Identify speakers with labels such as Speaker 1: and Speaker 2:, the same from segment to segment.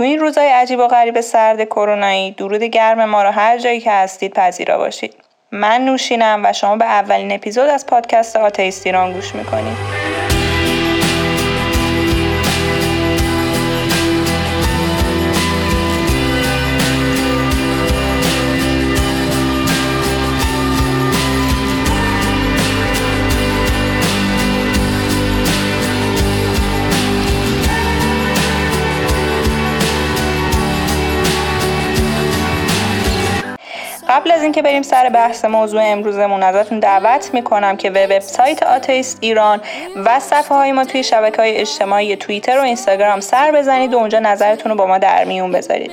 Speaker 1: تو این روزای عجیب و غریب سرد کرونایی درود گرم ما رو هر جایی که هستید پذیرا باشید. من نوشینم و شما به اولین اپیزود از پادکست آتیستیران گوش می‌کنید. اینکه بریم سر بحث موضوع امروزمون ازتون دعوت می‌کنم که به وبسایت آتیست ایران و صفحه های ما توی شبکه های اجتماعی توییتر و اینستاگرام سر بزنید و اونجا نظرتون رو با ما در میون بذارید.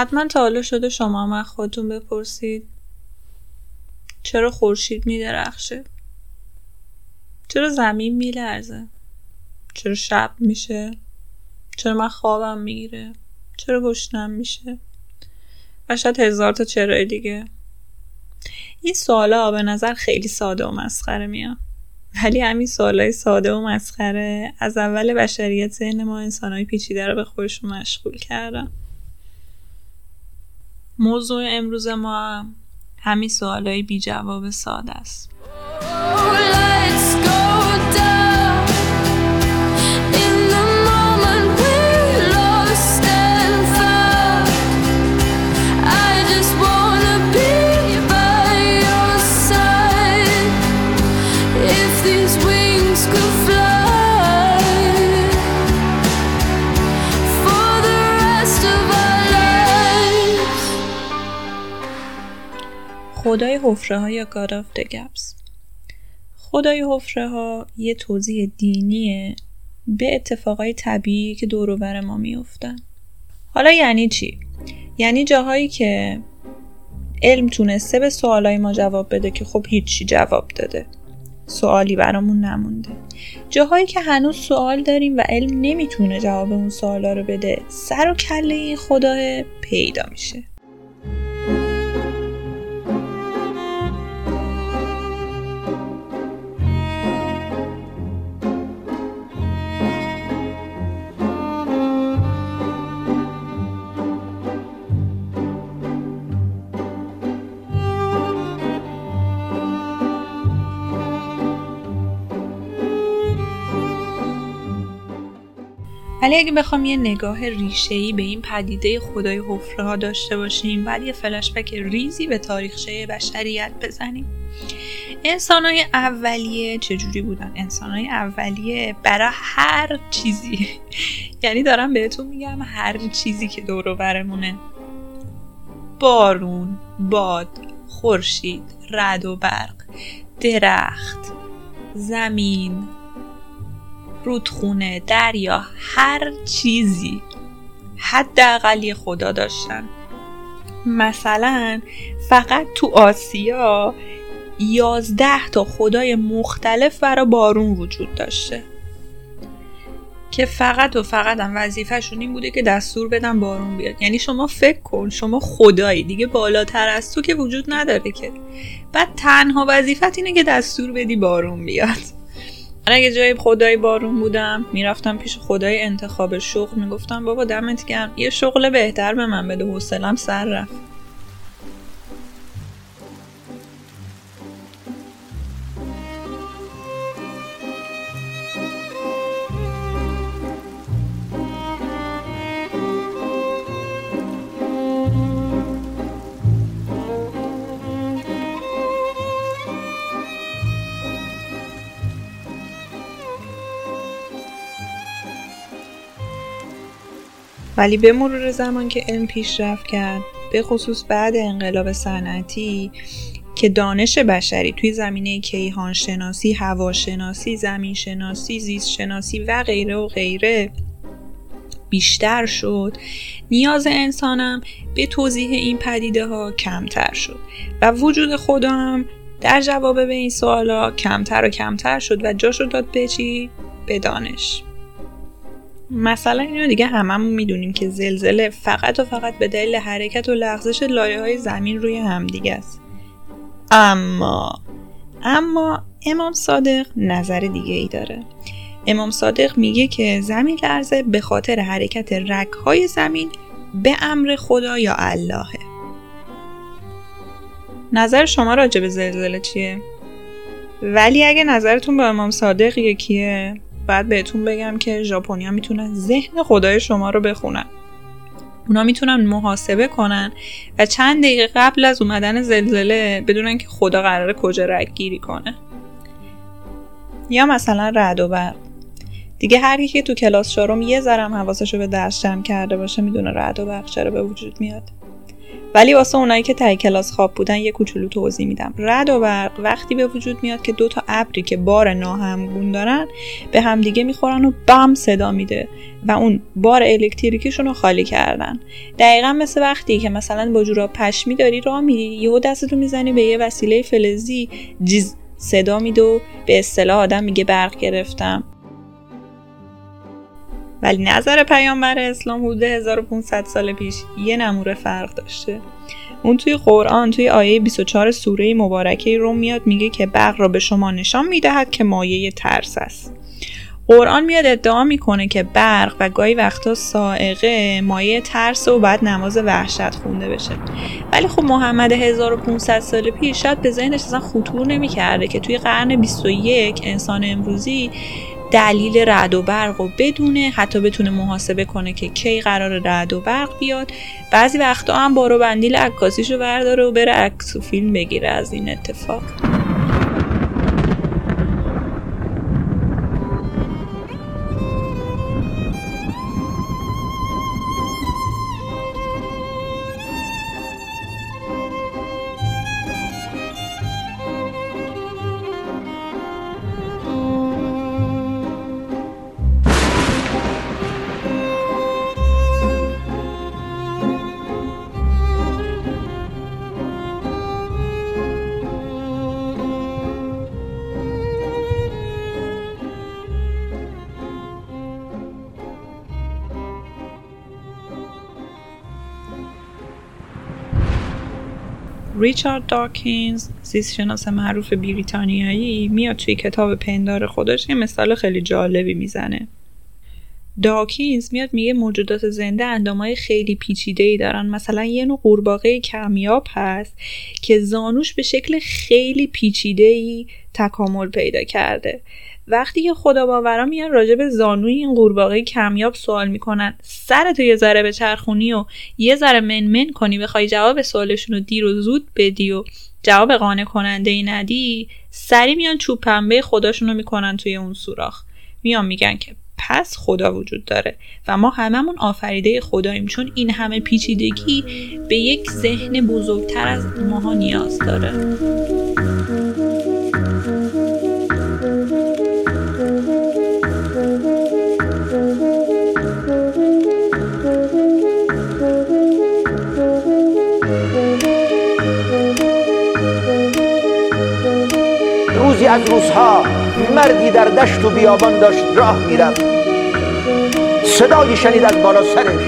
Speaker 1: حتما تا حالا شده شما هم خودتون بپرسید. چرا خورشید میدرخشه؟ چرا زمین میلرزه؟ چرا شب میشه؟ چرا من خوابم می‌گیره؟ چرا گشنم میشه؟ و شاید هزار تا چرای دیگه. این سوالا به نظر خیلی ساده و مسخره میاد. ولی همین سوالای ساده و مسخره از اول بشریت ذهن ما انسانهای پیچیده رو به خودشون مشغول کردن. موضوع امروز ما همین سوالای بی جواب ساده است. خدای حفره ها یا of the Gaps خدای حفره ها یه توضیح دینیه به اتفاقای طبیعی که دور ما میفتن حالا یعنی چی؟ یعنی جاهایی که علم تونسته به سوالای ما جواب بده که خب هیچی جواب داده. سوالی برامون نمونده. جاهایی که هنوز سوال داریم و علم نمی‌تونه جواب اون سوالا رو بده سر و کله این خدا پیدا میشه. ولی اگه بخوام یه نگاه ای به این پدیده خدای حفره ها داشته باشیم بعد یه فلشبک ریزی به تاریخچه بشریت بزنیم. انسان های اولیه چجوری بودن؟ انسان های اولیه برای هر چیزی. یعنی دارم بهتون میگم هر چیزی که دور برمونه. بارون، باد، خورشید، رد و برق، درخت، زمین، رودخونه دریا هر چیزی. حداقل یه خدا داشتن. مثلا فقط تو آسیا یازده تا خدای مختلف برای بارون وجود داشته. که فقط و فقط هم وظیفهشون این بوده که دستور بدن بارون بیاد. یعنی شما فکر کن شما خدایی. دیگه بالاتر از تو که وجود نداره که. بعد تنها وظیفت اینه که دستور بدی بارون بیاد. من اگه جای خدای بارون بودم می‌رفتم پیش خدای انتخاب شغل می‌گفتم بابا دمت گرم یه شغل بهتر به من بده. حوصلم سر رفت. ولی به مرور زمان که علم پیشرفت کرد به خصوص بعد انقلاب صنعتی که دانش بشری توی زمینه کیهان شناسی، هواشناسی، زمین شناسی، زیست شناسی و غیره و غیره بیشتر شد نیاز انسانم به توضیح این پدیده ها کمتر شد و وجود هم در جواب به این سوالا کمتر و کمتر شد و جا داد به چی؟ به دانش مثلا اینو دیگه هممون می‌دونیم که زلزله فقط و فقط به دلیل حرکت و لغزش لایه های زمین روی همدیگه است. اما اما امام صادق نظر دیگه ای داره. امام صادق میگه که زمین لرزه به خاطر حرکت های زمین به امر خدا یا اللهه نظر شما راجع به زلزله چیه؟ ولی اگه نظرتون با امام صادق یکیه بعد بهتون بگم که ژاپنیا می‌تونن ذهن خدای شما رو بخونن. اونا می‌تونن محاسبه کنن و چند دقیقه قبل از اومدن زلزله بدونن که خدا قراره کجا رگ گیری کنه. یا مثلا رعد و برق. دیگه هر که تو کلاس چهارم یه ذرم حواسش رو به درس جمع کرده باشه می‌دونه رعد و برق چرا به وجود میاد. ولی واسه اونایی که تای کلاس خواب بودن یه کوچولو توضیح میدم. رد و برق وقتی به وجود میاد که دو تا ابری که بار ناهمگون دارن به همدیگه می‌خورن و بم صدا میده و اون بار الکتریکیشون رو خالی کردن. دقیقا مثل وقتی که مثلا با جورا پشمی داری راه میری یهو دستتو می‌زنی به یه وسیله فلزی جیز صدا میده و به اصطلاح آدم میگه برق گرفتم. ولی نظر پیامبر اسلام حدود 1500 سال پیش یه نموره فرق داشته. اون توی قرآن توی آیه 24 سوره مبارکه روم میاد میگه که برق را به شما نشان می‌دهد که مایه ترس است. قرآن میاد ادعا می‌کنه که برق و گاهی وقتا سائقه مایه ترس و بعد نماز وحشت خونده بشه. ولی خب محمد 1500 سال پیش شاید به ذهنش اصلا خطور نمی‌کرده که توی قرن 21 انسان امروزی دلیل رعد و برق و بدونه حتی بتونه محاسبه کنه که کی قرار رعد و برق بیاد. بعضی وقتا هم بارو بندیل عکاسیشو برداره و بره عکس و فیلم بگیره از این اتفاق. ریچارد داکینز زیستشناس معروف بریتانیایی میاد توی کتاب پندار خودش یه مثال خیلی جالبی می‌زنه. داکینز میاد میگه موجودات زنده اندامای خیلی پیچیده ای دارن. مثلا یه نوع قورباغه کمیاب هست که زانوش به شکل خیلی پیچیده ای تکامل پیدا کرده. وقتی که خدا باورا میان راجع به زانوی این قورباغه کمیاب سوال می‌کنن سرتو یه ذره به چرخونی و یه ذره منمن کنی بخوای جواب سوالشون رو دیر و زود بدی و جواب قانع کننده ای ندی سری میان چوب پنبه خداشون رو می‌کنن توی اون سوراخ. میان میگن که پس خدا وجود داره و ما هممون آفریده خداییم چون این همه پیچیدگی به یک ذهن بزرگتر از ماها نیاز داره.
Speaker 2: از روزها مردی در دشت و بیابان داشت راه می‌رفت. صدایی شنید از بالا سرش.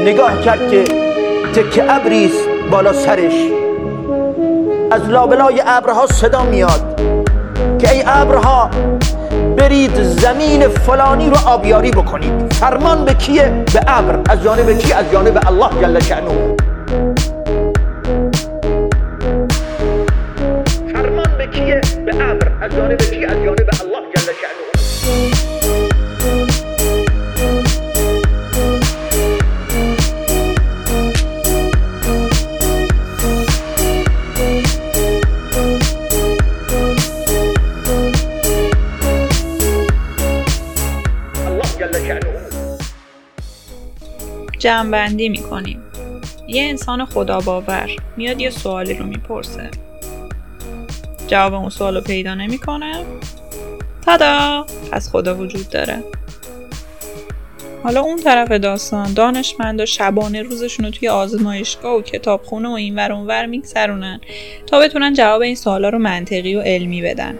Speaker 2: نگاه کرد که تکه ابریست بالا سرش. از لابلای ابرها صدا میاد که ای ابرها برید زمین فلانی رو آبیاری بکنید. فرمان به کیه؟ به ابر. از جانب کی؟ از جانب الله جل شأنه.
Speaker 1: جمعبندی می‌کنیم. یه انسان خدا باور میاد یه سوالی رو می‌پرسه. جواب اون سوال رو پیدا نمی‌کنه. تادا! پس خدا وجود داره. حالا اون طرف داستان دانشمند و شبانه روزشون رو توی آزمایشگاه و کتابخونه و اینور اونور میگذرونن تا بتونن جواب این سوالا رو منطقی و علمی بدن.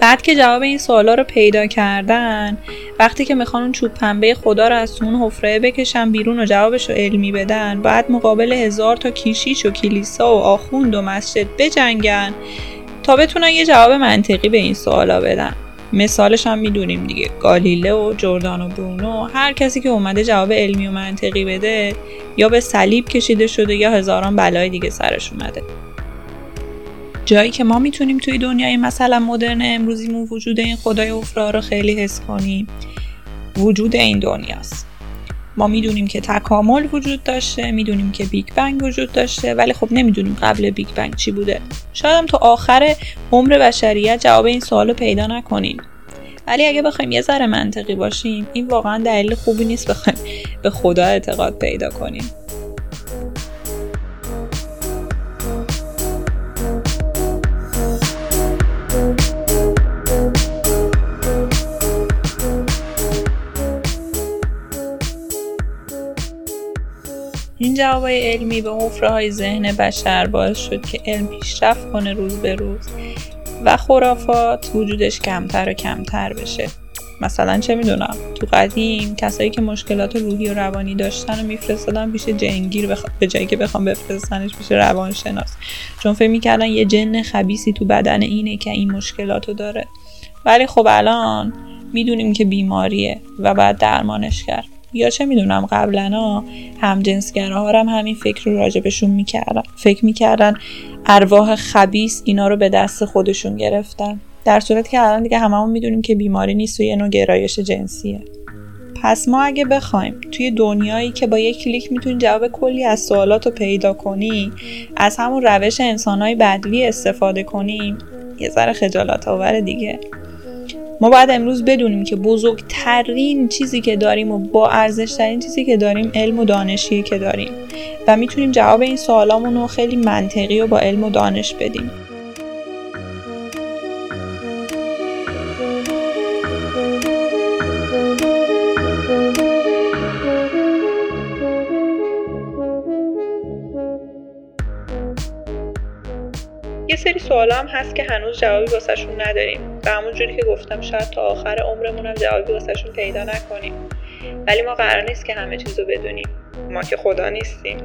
Speaker 1: بعد که جواب این سوالا رو پیدا کردن وقتی که می‌خوان اون چوب پنبه خدا رو از اون حفره بکشن بیرون و جوابش رو علمی بدن بعد مقابل هزار تا کیشیش و کلیسا و آخوند و مسجد بجنگن تا بتونن یه جواب منطقی به این سوالا بدن. مثالش هم می‌دونیم دیگه. گالیله و جردان و برونو. هر کسی که اومده جواب علمی و منطقی بده یا به صلیب کشیده شده یا هزاران بلای دیگه سرش اومده. جایی که ما می‌تونیم توی دنیای مثلا مدرن امروزیمون وجود این خدای افرا رو خیلی حس کنیم. وجود این دنیاست. ما می‌دونیم که تکامل وجود داشته می‌دونیم که بیگ بنگ وجود داشته ولی خب نمی‌دونیم قبل بیگ بنگ چی بوده. شاید هم تا آخر عمر بشریت جواب این سوال رو پیدا نکنیم. ولی اگه بخوایم یه ذره منطقی باشیم این واقعا دلیل خوبی نیست بخوایم به خدا اعتقاد پیدا کنیم. جوابای علمی به حفره های ذهن بشر باعث شد که علم پیشرفت کنه روز به روز و خرافات وجودش کمتر و کمتر بشه. مثلا چه می‌دونم تو قدیم کسایی که مشکلات روحی و روانی داشتن و میفرستادن پیش جنگیر بخ... به جایی که بخوام بفرستنش پیش روانشناس. چون فکر می‌کردن یه جن خبیسی تو بدن اینه که این مشکلاتو داره. ولی خب الان می‌دونیم که بیماریه و بعد درمانش کرد. یا چه می‌دونم قبلا هم جنسگراها هم همین فکر رو راجبشون می‌کردن. فکر می‌کردن ارواح خبیس اینا رو به دست خودشون گرفتن. در صورت که الان دیگه هممون می‌دونیم که بیماری نیست و یه نوع گرایش جنسیه. پس ما اگه بخوایم توی دنیایی که با یک کلیک می‌تونی جواب کلی از سوالات رو پیدا کنی از همون روش انسانهای بدوی استفاده کنیم یه ذره خجالت آور دیگه. ما باید امروز بدونیم که بزرگترین چیزی که داریم و با ارزشترین چیزی که داریم علم و دانشی که داریم. و می‌تونیم جواب این سوالامون رو خیلی منطقی و با علم و دانش بدیم. یه سری سوال هم هست که هنوز جوابی واسهشون نداریم. و همونجوری که گفتم شاید تا آخر عمرمون هم جوابی واسهشون پیدا نکنیم. ولی ما قرار نیست که همه چیز رو بدونیم. ما که خدا نیستیم.